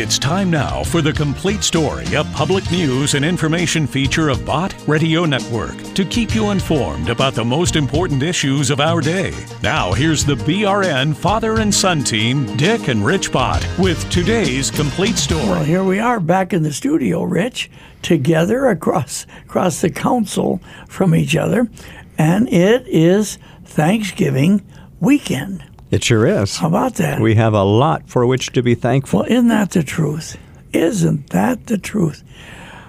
It's time now for the complete story, a public news and information feature of Bott Radio Network to keep you informed about the most important issues of our day. Now, here's the BRN father and son team, Dick and Rich Bott, with today's complete story. Well, here we are back in the studio, Rich, together across across the council from each other, and it is Thanksgiving weekend. It sure is. How about that? We have a lot for which to be thankful. Well, isn't that the truth? Isn't that the truth?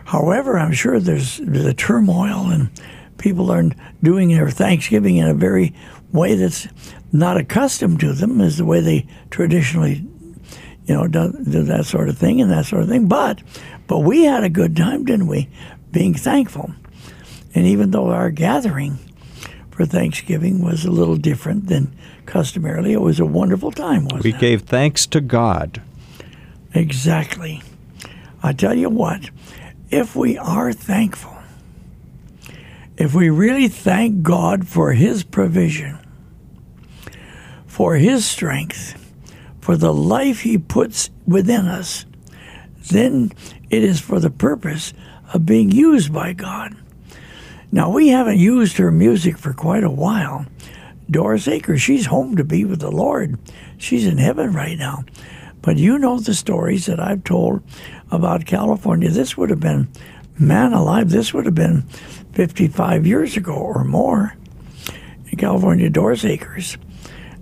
However, I'm sure there's the turmoil and people are doing their Thanksgiving in a very way that's not accustomed to them, is the way they traditionally, you know, do, do that sort of thing and that sort of thing. But, but we had a good time, didn't we? Being thankful, and even though our gathering for Thanksgiving was a little different than customarily. It was a wonderful time, wasn't we it? gave thanks to God. Exactly. I tell you what, if we are thankful, if we really thank God for His provision, for His strength, for the life He puts within us, then it is for the purpose of being used by God. Now, we haven't used her music for quite a while. Doris Akers, she's home to be with the Lord. She's in heaven right now. But you know the stories that I've told about California. This would have been, man alive, this would have been 55 years ago or more. In California, Doris Akers.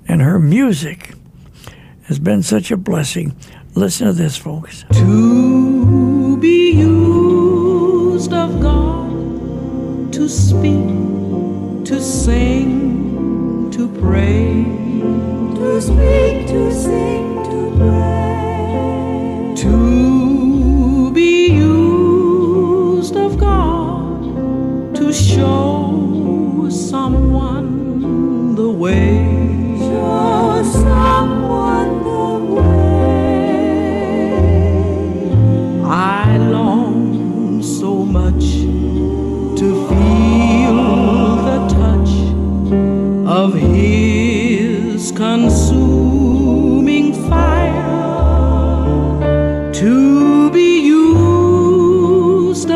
And her music has been such a blessing. Listen to this, folks. To speak, to sing, to pray, to speak,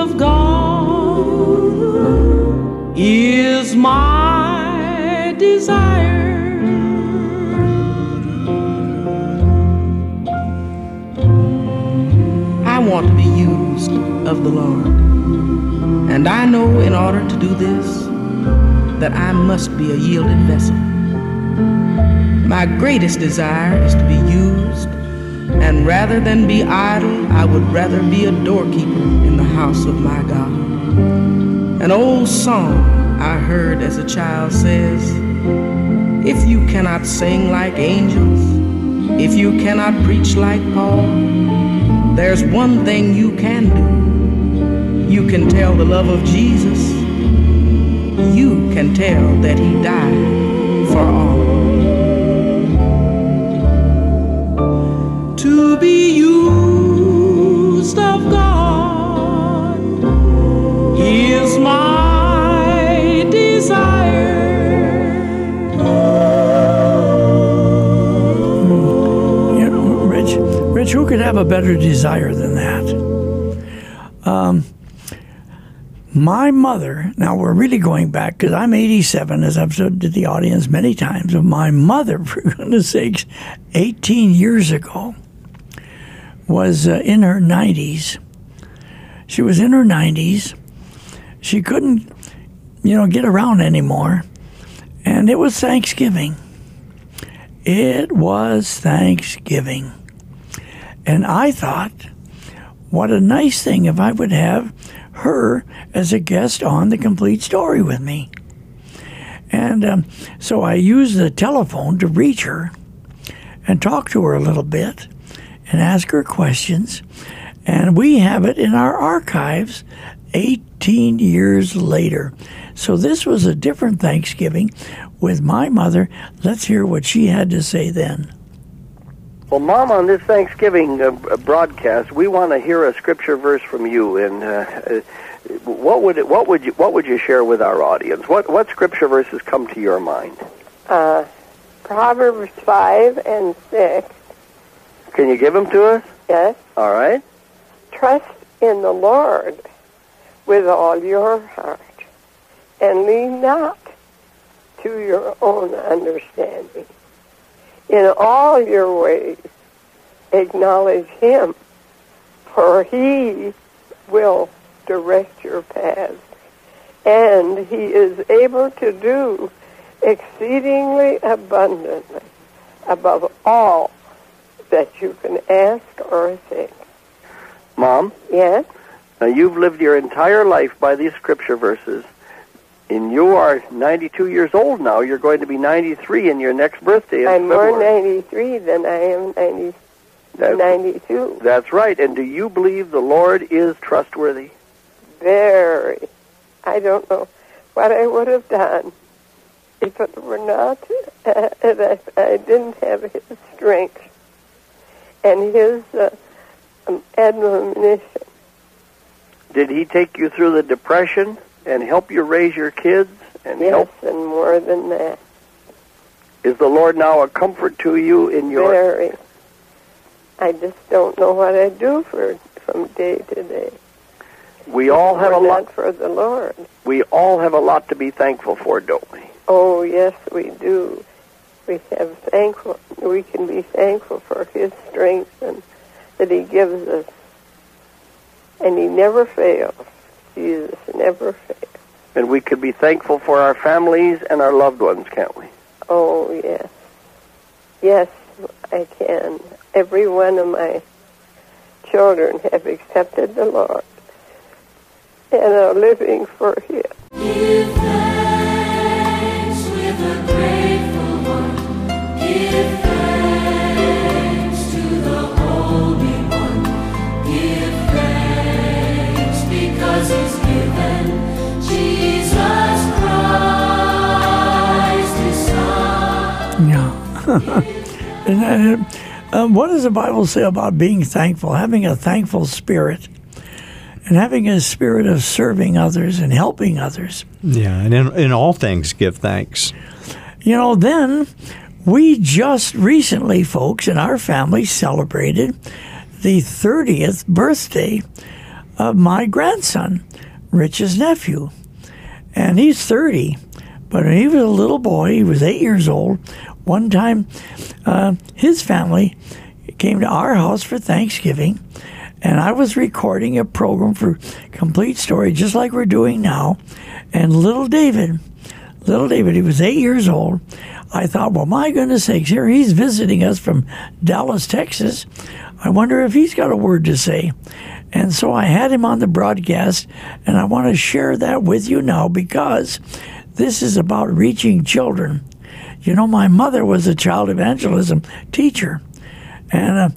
of God is my desire. I want to be used of the Lord. And I know in order to do this that I must be a yielded vessel. My greatest desire is to be used, and rather than be idle, I would rather be a doorkeeper house of my God. An old song I heard as a child says, If you cannot sing like angels, if you cannot preach like Paul, there's one thing you can do. You can tell the love of Jesus. You can tell that he died for all. To be used could have a better desire than that? Um, my mother, now we're really going back because I'm 87, as I've said to the audience many times, but my mother, for goodness sakes, 18 years ago, was uh, in her 90s. She was in her 90s. She couldn't, you know, get around anymore. And it was Thanksgiving. It was Thanksgiving. And I thought, what a nice thing if I would have her as a guest on The Complete Story with me. And um, so I used the telephone to reach her and talk to her a little bit and ask her questions. And we have it in our archives 18 years later. So this was a different Thanksgiving with my mother. Let's hear what she had to say then. Well, Mom, on this Thanksgiving uh, broadcast, we want to hear a scripture verse from you. And uh, uh, what would it, what would you what would you share with our audience? What what scripture verses come to your mind? uh, Proverbs 5 and 6. Can you give them to us? Yes. All right. Trust in the Lord with all your heart, and lean not to your own understanding. In all your ways, acknowledge Him, for He will direct your paths, and He is able to do exceedingly abundantly above all that you can ask or think. Mom, Yes? now you've lived your entire life by these scripture verses, and you are 92 years old now. You're going to be 93 in your next birthday I'm more 93 than I am 90, That's, 92. that's right. And do you believe the Lord is trustworthy? Very. I don't know what I would have done if it were not uh, that I didn't have his strength and his uh, um, admonition. Did he take you through the depression and help you raise your kids and Yes, help? and more than that. Is the Lord now a comfort to you in your? Very. I just don't know what I do for from day to day. We all have a lot. for the Lord. We all have a lot to be thankful for, don't we? Oh, yes, we do. We have thankful. We can be thankful for His strength and that He gives us, and He never fails. Jesus never fails. And we could be thankful for our families and our loved ones, can't we? Oh, yes, yes, I can. Every one of my children have accepted the Lord and are living for Him. Give thanks with a grateful heart. Give and uh, uh, what does the Bible say about being thankful? Having a thankful spirit and having a spirit of serving others and helping others. Yeah, and in, in all things give thanks. You know, then we just recently, folks, in our family celebrated the 30th birthday of my grandson, Rich's nephew. And he's 30. But when he was a little boy, he was eight years old. One time, uh, his family came to our house for Thanksgiving, and I was recording a program for Complete Story, just like we're doing now. And little David, little David, he was eight years old. I thought, well, my goodness sakes, here he's visiting us from Dallas, Texas. I wonder if he's got a word to say. And so I had him on the broadcast, and I want to share that with you now because this is about reaching children. You know, my mother was a child evangelism teacher, and uh,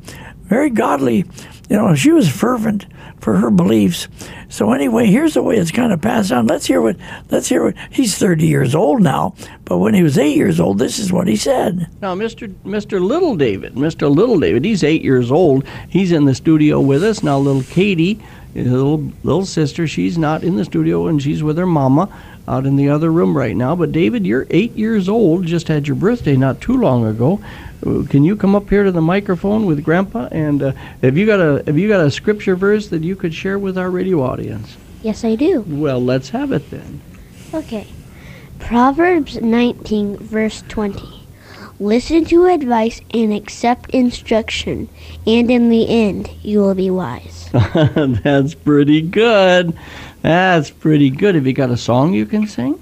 very godly. You know, she was fervent for her beliefs. So anyway, here's the way it's kind of passed on. Let's hear what. Let's hear what. He's 30 years old now, but when he was eight years old, this is what he said. Now, Mr. Mr. Little David, Mr. Little David, he's eight years old. He's in the studio with us now. Little Katie, his little little sister, she's not in the studio and she's with her mama out in the other room right now. But David, you're eight years old. Just had your birthday not too long ago. Uh, Can you come up here to the microphone with Grandpa? And uh, have you got a have you got a scripture verse that you could share with our radio audience? Yes, I do. Well, let's have it then. Okay. Proverbs 19, verse 20. Listen to advice and accept instruction, and in the end you will be wise. That's pretty good. That's pretty good. Have you got a song you can sing?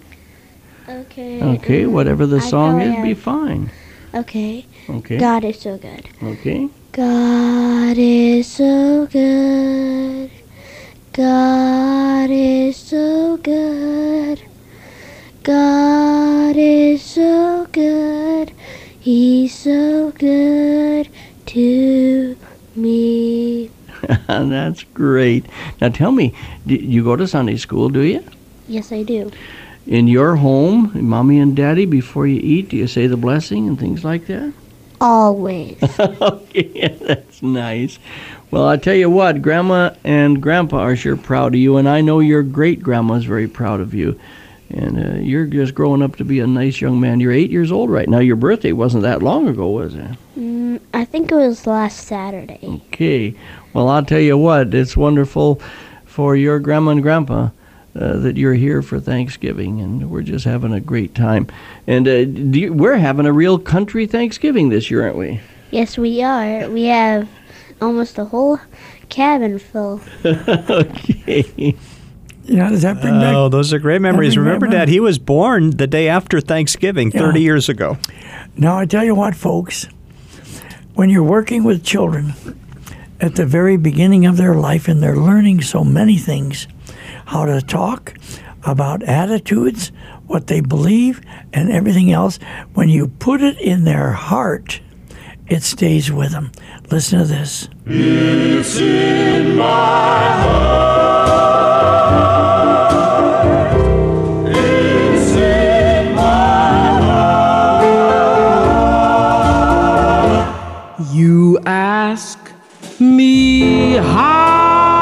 Okay. Okay, um, whatever the I song is, be fine. Okay. Okay. God is so good. Okay. God is so good. God is so good. God is so good. He's so good to me. That's great. Now tell me, do you go to Sunday school, do you? Yes, I do. In your home, mommy and daddy, before you eat, do you say the blessing and things like that? Always. okay, that's nice. Well, I tell you what, Grandma and Grandpa are sure proud of you, and I know your great grandma is very proud of you. And uh, you're just growing up to be a nice young man. You're eight years old right now. Your birthday wasn't that long ago, was it? mm, I think it was last Saturday. Okay. Well, I'll tell you what, it's wonderful for your grandma and grandpa uh, that you're here for Thanksgiving, and we're just having a great time. And uh, you, we're having a real country Thanksgiving this year, aren't we? Yes, we are. We have almost the whole cabin full. okay. Yeah, does that bring back? Oh, those are great memories. Remember, mem- Dad, he was born the day after Thanksgiving, Yeah. 30 years ago. Now, I tell you what, folks, when you're working with children at the very beginning of their life and they're learning so many things how to talk about attitudes, what they believe, and everything else when you put it in their heart, it stays with them. Listen to this. You ask me how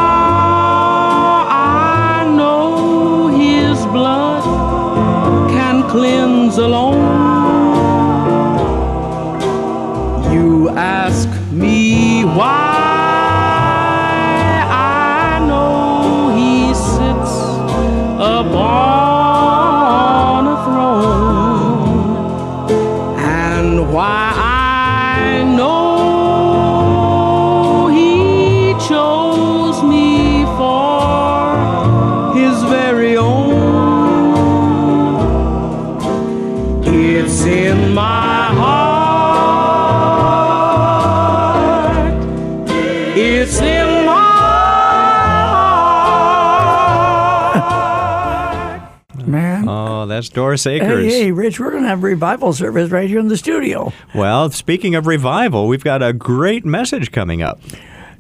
Man. Oh, that's Doris Hey, Akers. hey, Rich, we're going to have revival service right here in the studio. Well, speaking of revival, we've got a great message coming up.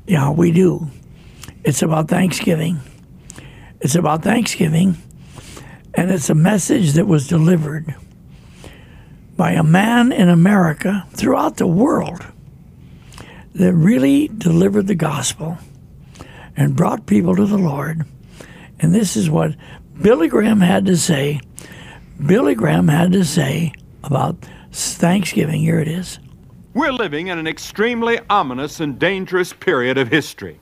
Yeah, we do. It's about Thanksgiving. It's about Thanksgiving, and it's a message that was delivered by a man in America throughout the world that really delivered the gospel and brought people to the Lord. And this is what Billy Graham had to say. Billy Graham had to say about Thanksgiving. Here it is. We're living in an extremely ominous and dangerous period of history.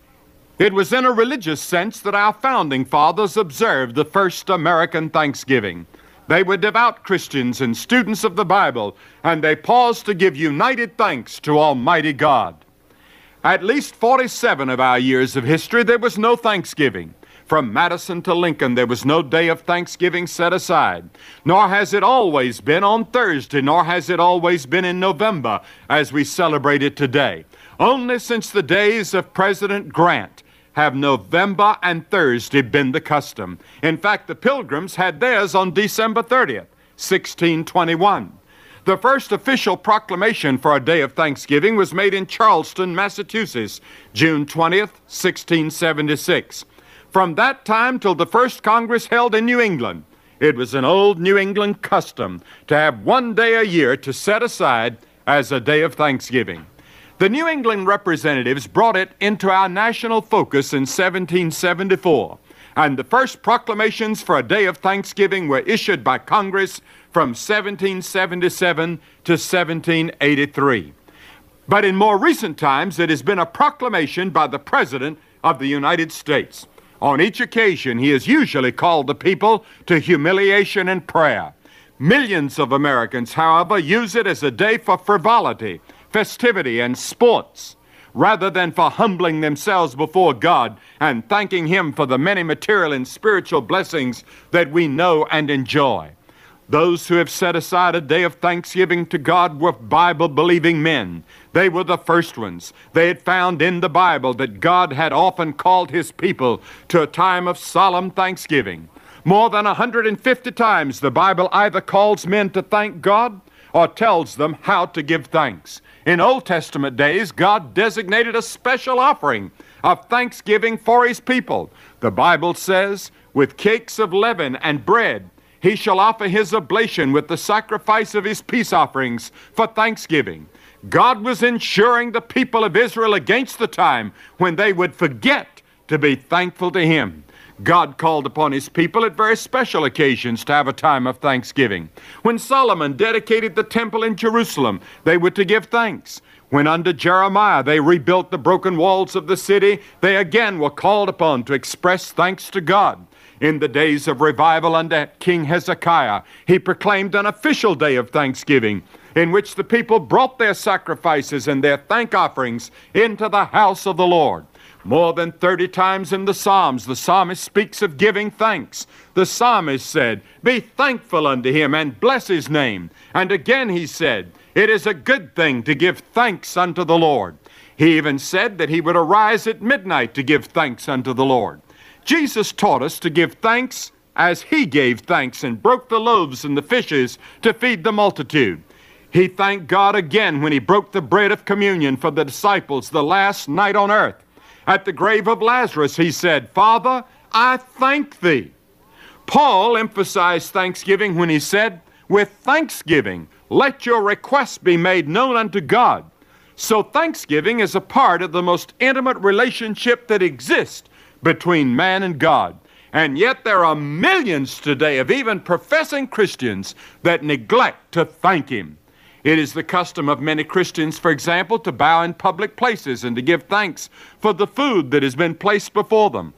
It was in a religious sense that our founding fathers observed the first American Thanksgiving. They were devout Christians and students of the Bible, and they paused to give united thanks to Almighty God. At least 47 of our years of history, there was no Thanksgiving. From Madison to Lincoln, there was no day of Thanksgiving set aside. Nor has it always been on Thursday, nor has it always been in November as we celebrate it today. Only since the days of President Grant have November and Thursday been the custom. In fact, the Pilgrims had theirs on December 30th, 1621. The first official proclamation for a day of Thanksgiving was made in Charlestown, Massachusetts, June 20th, 1676. From that time till the first Congress held in New England, it was an old New England custom to have one day a year to set aside as a day of Thanksgiving. The New England representatives brought it into our national focus in 1774, and the first proclamations for a day of Thanksgiving were issued by Congress from 1777 to 1783. But in more recent times, it has been a proclamation by the President of the United States. On each occasion, he has usually called the people to humiliation and prayer. Millions of Americans, however, use it as a day for frivolity, festivity, and sports, rather than for humbling themselves before God and thanking Him for the many material and spiritual blessings that we know and enjoy. Those who have set aside a day of thanksgiving to God were Bible believing men. They were the first ones. They had found in the Bible that God had often called his people to a time of solemn thanksgiving. More than 150 times the Bible either calls men to thank God or tells them how to give thanks. In Old Testament days, God designated a special offering of thanksgiving for his people. The Bible says, with cakes of leaven and bread, he shall offer his oblation with the sacrifice of his peace offerings for thanksgiving. God was ensuring the people of Israel against the time when they would forget to be thankful to him. God called upon his people at very special occasions to have a time of thanksgiving. When Solomon dedicated the temple in Jerusalem, they were to give thanks. When under Jeremiah they rebuilt the broken walls of the city, they again were called upon to express thanks to God. In the days of revival under King Hezekiah, he proclaimed an official day of thanksgiving in which the people brought their sacrifices and their thank offerings into the house of the Lord. More than 30 times in the Psalms, the psalmist speaks of giving thanks. The psalmist said, Be thankful unto him and bless his name. And again he said, It is a good thing to give thanks unto the Lord. He even said that he would arise at midnight to give thanks unto the Lord. Jesus taught us to give thanks as he gave thanks and broke the loaves and the fishes to feed the multitude. He thanked God again when he broke the bread of communion for the disciples the last night on earth. At the grave of Lazarus, he said, Father, I thank thee. Paul emphasized thanksgiving when he said, With thanksgiving, let your requests be made known unto God. So, thanksgiving is a part of the most intimate relationship that exists between man and God. And yet, there are millions today of even professing Christians that neglect to thank Him. It is the custom of many Christians, for example, to bow in public places and to give thanks for the food that has been placed before them.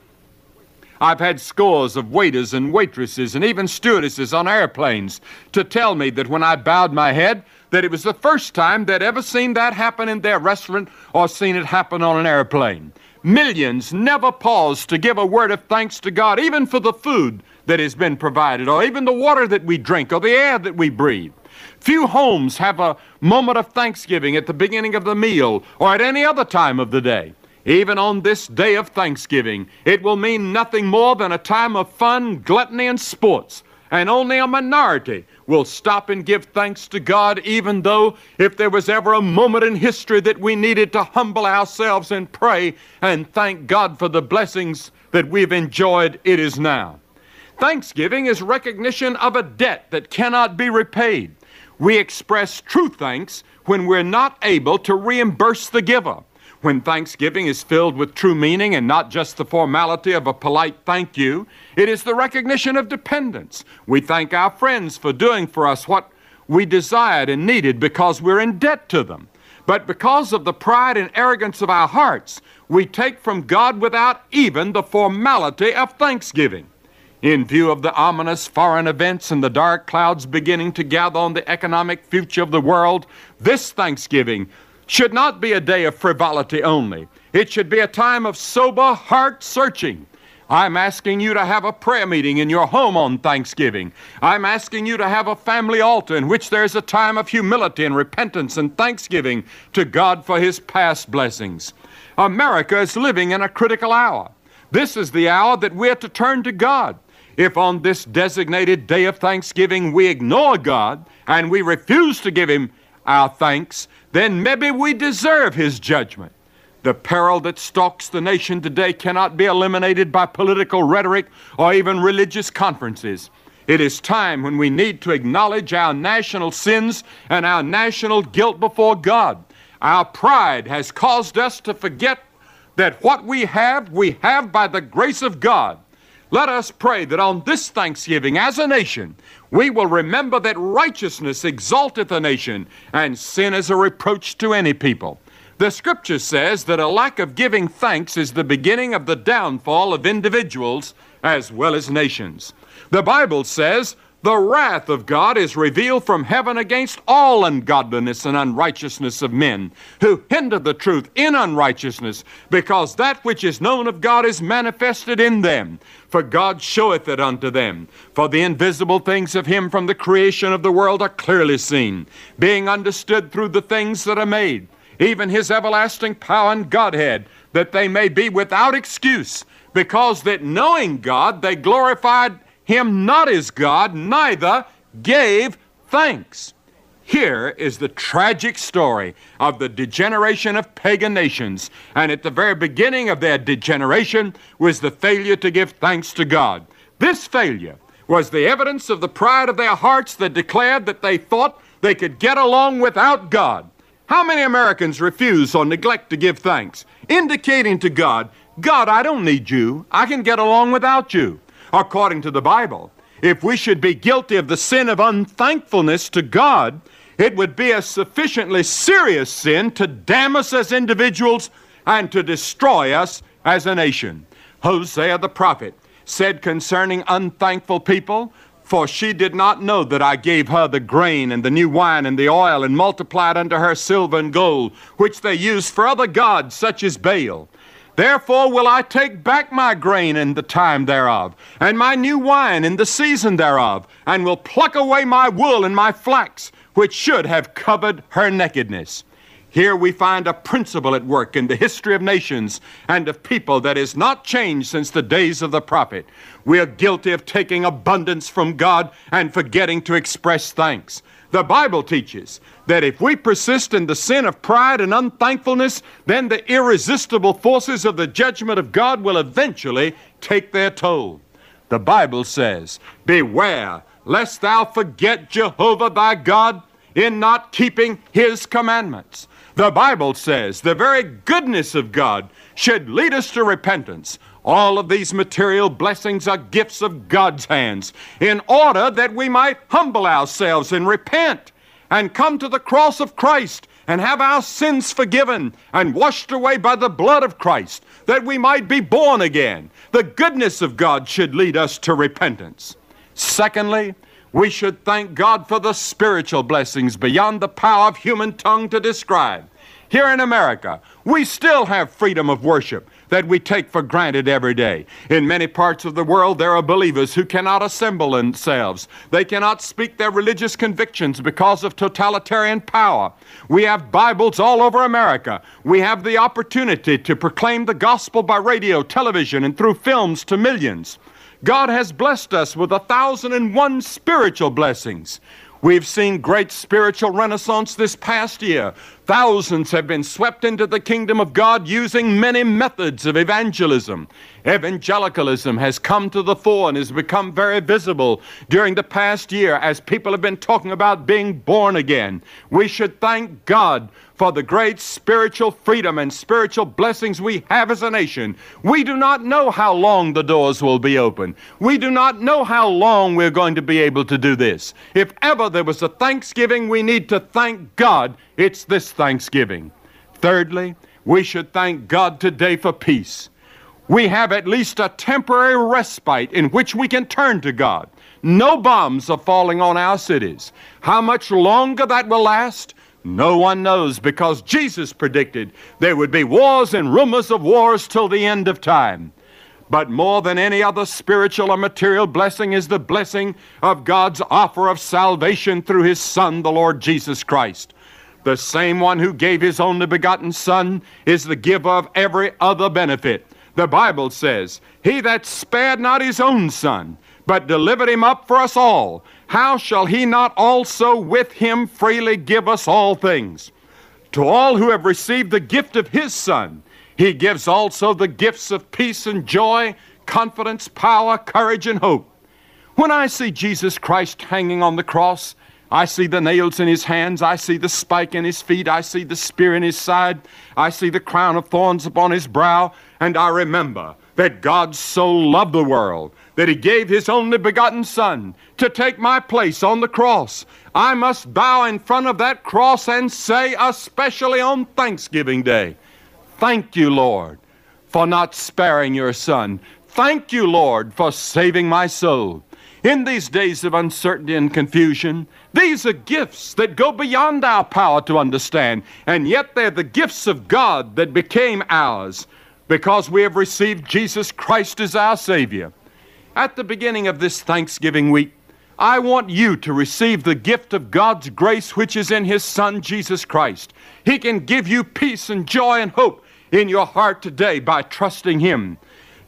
I've had scores of waiters and waitresses and even stewardesses on airplanes to tell me that when I bowed my head, that it was the first time they'd ever seen that happen in their restaurant or seen it happen on an airplane. Millions never pause to give a word of thanks to God, even for the food that has been provided, or even the water that we drink, or the air that we breathe. Few homes have a moment of thanksgiving at the beginning of the meal or at any other time of the day. Even on this day of Thanksgiving, it will mean nothing more than a time of fun, gluttony, and sports. And only a minority will stop and give thanks to God, even though if there was ever a moment in history that we needed to humble ourselves and pray and thank God for the blessings that we've enjoyed, it is now. Thanksgiving is recognition of a debt that cannot be repaid. We express true thanks when we're not able to reimburse the giver. When thanksgiving is filled with true meaning and not just the formality of a polite thank you, it is the recognition of dependence. We thank our friends for doing for us what we desired and needed because we're in debt to them. But because of the pride and arrogance of our hearts, we take from God without even the formality of thanksgiving. In view of the ominous foreign events and the dark clouds beginning to gather on the economic future of the world, this Thanksgiving should not be a day of frivolity only. It should be a time of sober heart searching. I'm asking you to have a prayer meeting in your home on Thanksgiving. I'm asking you to have a family altar in which there's a time of humility and repentance and thanksgiving to God for His past blessings. America is living in a critical hour. This is the hour that we're to turn to God. If on this designated day of thanksgiving we ignore God and we refuse to give Him our thanks, then maybe we deserve His judgment. The peril that stalks the nation today cannot be eliminated by political rhetoric or even religious conferences. It is time when we need to acknowledge our national sins and our national guilt before God. Our pride has caused us to forget that what we have, we have by the grace of God. Let us pray that on this Thanksgiving, as a nation, we will remember that righteousness exalteth a nation, and sin is a reproach to any people. The scripture says that a lack of giving thanks is the beginning of the downfall of individuals as well as nations. The Bible says, the wrath of God is revealed from heaven against all ungodliness and unrighteousness of men who hinder the truth in unrighteousness, because that which is known of God is manifested in them. For God showeth it unto them. For the invisible things of Him from the creation of the world are clearly seen, being understood through the things that are made, even His everlasting power and Godhead, that they may be without excuse, because that knowing God they glorified him not as God, neither gave thanks. Here is the tragic story of the degeneration of pagan nations. And at the very beginning of their degeneration was the failure to give thanks to God. This failure was the evidence of the pride of their hearts that declared that they thought they could get along without God. How many Americans refuse or neglect to give thanks, indicating to God, God, I don't need you. I can get along without you according to the Bible. If we should be guilty of the sin of unthankfulness to God, It would be a sufficiently serious sin to damn us as individuals and to destroy us as a nation. Hosea the prophet said concerning unthankful people, For she did not know that I gave her the grain and the new wine and the oil and multiplied unto her silver and gold, which they used for other gods such as Baal. Therefore will I take back my grain in the time thereof, and my new wine in the season thereof, and will pluck away my wool and my flax, which should have covered her nakedness. Here we find a principle at work in the history of nations and of people that has not changed since the days of the prophet. We are guilty of taking abundance from God and forgetting to express thanks. The Bible teaches that if we persist in the sin of pride and unthankfulness, then the irresistible forces of the judgment of God will eventually take their toll. The Bible says, Beware lest thou forget Jehovah thy God in not keeping his commandments. The Bible says the very goodness of God should lead us to repentance. All of these material blessings are gifts of God's hands in order that we might humble ourselves and repent and come to the cross of Christ and have our sins forgiven and washed away by the blood of Christ that we might be born again. The goodness of God should lead us to repentance. Secondly, we should thank God for the spiritual blessings beyond the power of human tongue to describe. Here in America, we still have freedom of worship that we take for granted every day. In many parts of the world, there are believers who cannot assemble themselves. They cannot speak their religious convictions because of totalitarian power. We have Bibles all over America. We have the opportunity to proclaim the gospel by radio, television, and through films to millions. God has blessed us with a thousand and one spiritual blessings. We've seen great spiritual renaissance this past year. Thousands have been swept into the kingdom of God using many methods of evangelism. Evangelicalism has come to the fore and has become very visible during the past year as people have been talking about being born again. We should thank God for the great spiritual freedom and spiritual blessings we have as a nation. We do not know how long the doors will be open. We do not know how long we're going to be able to do this. If ever there was a Thanksgiving we need to thank God, it's this Thanksgiving. Thirdly, we should thank God today for peace. We have at least a temporary respite in which we can turn to God. No bombs are falling on our cities. How much longer that will last? No one knows because Jesus predicted there would be wars and rumors of wars till the end of time. But more than any other spiritual or material blessing is the blessing of God's offer of salvation through His Son, the Lord Jesus Christ. The same one who gave His only begotten Son is the giver of every other benefit. The Bible says, He that spared not His own Son, but delivered Him up for us all, how shall He not also with Him freely give us all things? To all who have received the gift of His Son, He gives also the gifts of peace and joy, confidence, power, courage, and hope. When I see Jesus Christ hanging on the cross, I see the nails in his hands. I see the spike in his feet. I see the spear in his side. I see the crown of thorns upon his brow. And I remember that God so loved the world that he gave his only begotten Son to take my place on the cross. I must bow in front of that cross and say, especially on Thanksgiving Day, Thank you, Lord, for not sparing your Son. Thank you, Lord, for saving my soul. In these days of uncertainty and confusion, these are gifts that go beyond our power to understand, and yet they're the gifts of God that became ours because we have received Jesus Christ as our Savior. At the beginning of this Thanksgiving week, I want you to receive the gift of God's grace which is in His Son, Jesus Christ. He can give you peace and joy and hope in your heart today by trusting Him.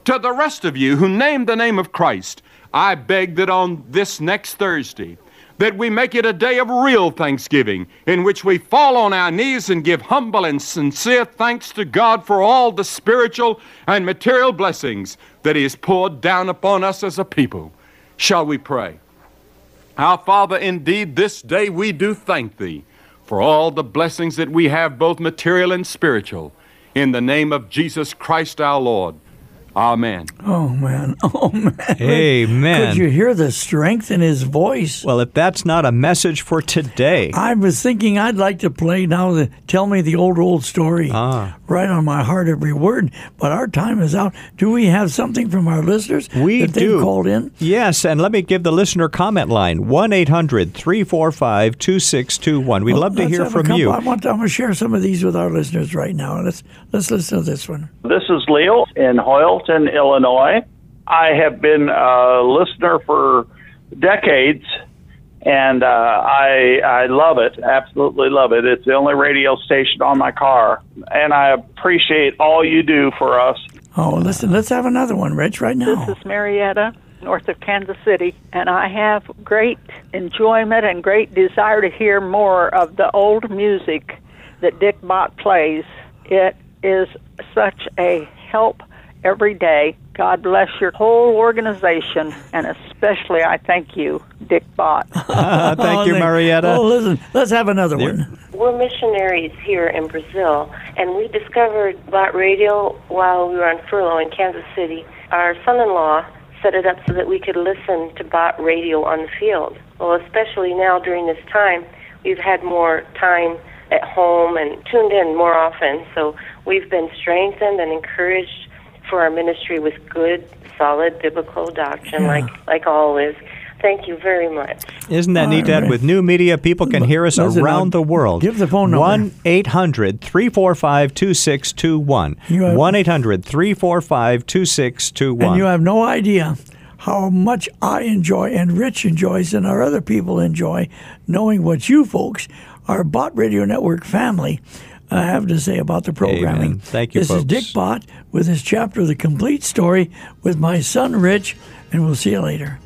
To the rest of you who name the name of Christ, I beg that on this next Thursday, that we make it a day of real thanksgiving in which we fall on our knees and give humble and sincere thanks to God for all the spiritual and material blessings that He has poured down upon us as a people. Shall we pray? Our Father, indeed, this day we do thank Thee for all the blessings that we have, both material and spiritual, in the name of Jesus Christ our Lord. Amen. Oh man, oh man. Amen. Could you hear the strength in his voice? Well, if that's not a message for today, I was thinking I'd like to play now the Tell Me the Old Old Story. Ah. Right on my heart, every word. But our time is out. Do we have something from our listeners we that they've do. called in? Yes, and let me give the listener comment line 1 800 345 2621. We'd love to hear from you. I want, I'm going to share some of these with our listeners right now. Let's let's listen to this one. This is Leo in Hoyleton, Illinois. I have been a listener for decades, and uh, I I love it. Absolutely love it. It's the only radio station on my car, and I appreciate all you do for us. Oh, listen, let's have another one, Rich, right now. This is Marietta, north of Kansas City, and I have great enjoyment and great desire to hear more of the old music that Dick Bott plays. It is such a help every day. God bless your whole organization, and especially I thank you, Dick Bott. Thank Oh, you, Marietta. Oh, listen, let's have another one. We're missionaries here in Brazil, and we discovered Bott Radio while we were on furlough in Kansas City. Our son-in-law set it up so that we could listen to Bott Radio on the field. Well, especially now during this time, we've had more time at home and tuned in more often. So we've been strengthened and encouraged for our ministry with good, solid biblical doctrine, Yeah. like like always. Thank you very much. Isn't that neat, Dad? With new media, people can hear us Listen, around now, the world. give the phone number. 1 800 345 2621. You have- 1 800 345 2621. And you have no idea how much I enjoy and Rich enjoys and our other people enjoy knowing what you folks, our Bott Radio Network family, uh, have to say about the programming. Amen. Thank you, This is. Dick Bott with his chapter, The Complete Story, with my son Rich, and we'll see you later.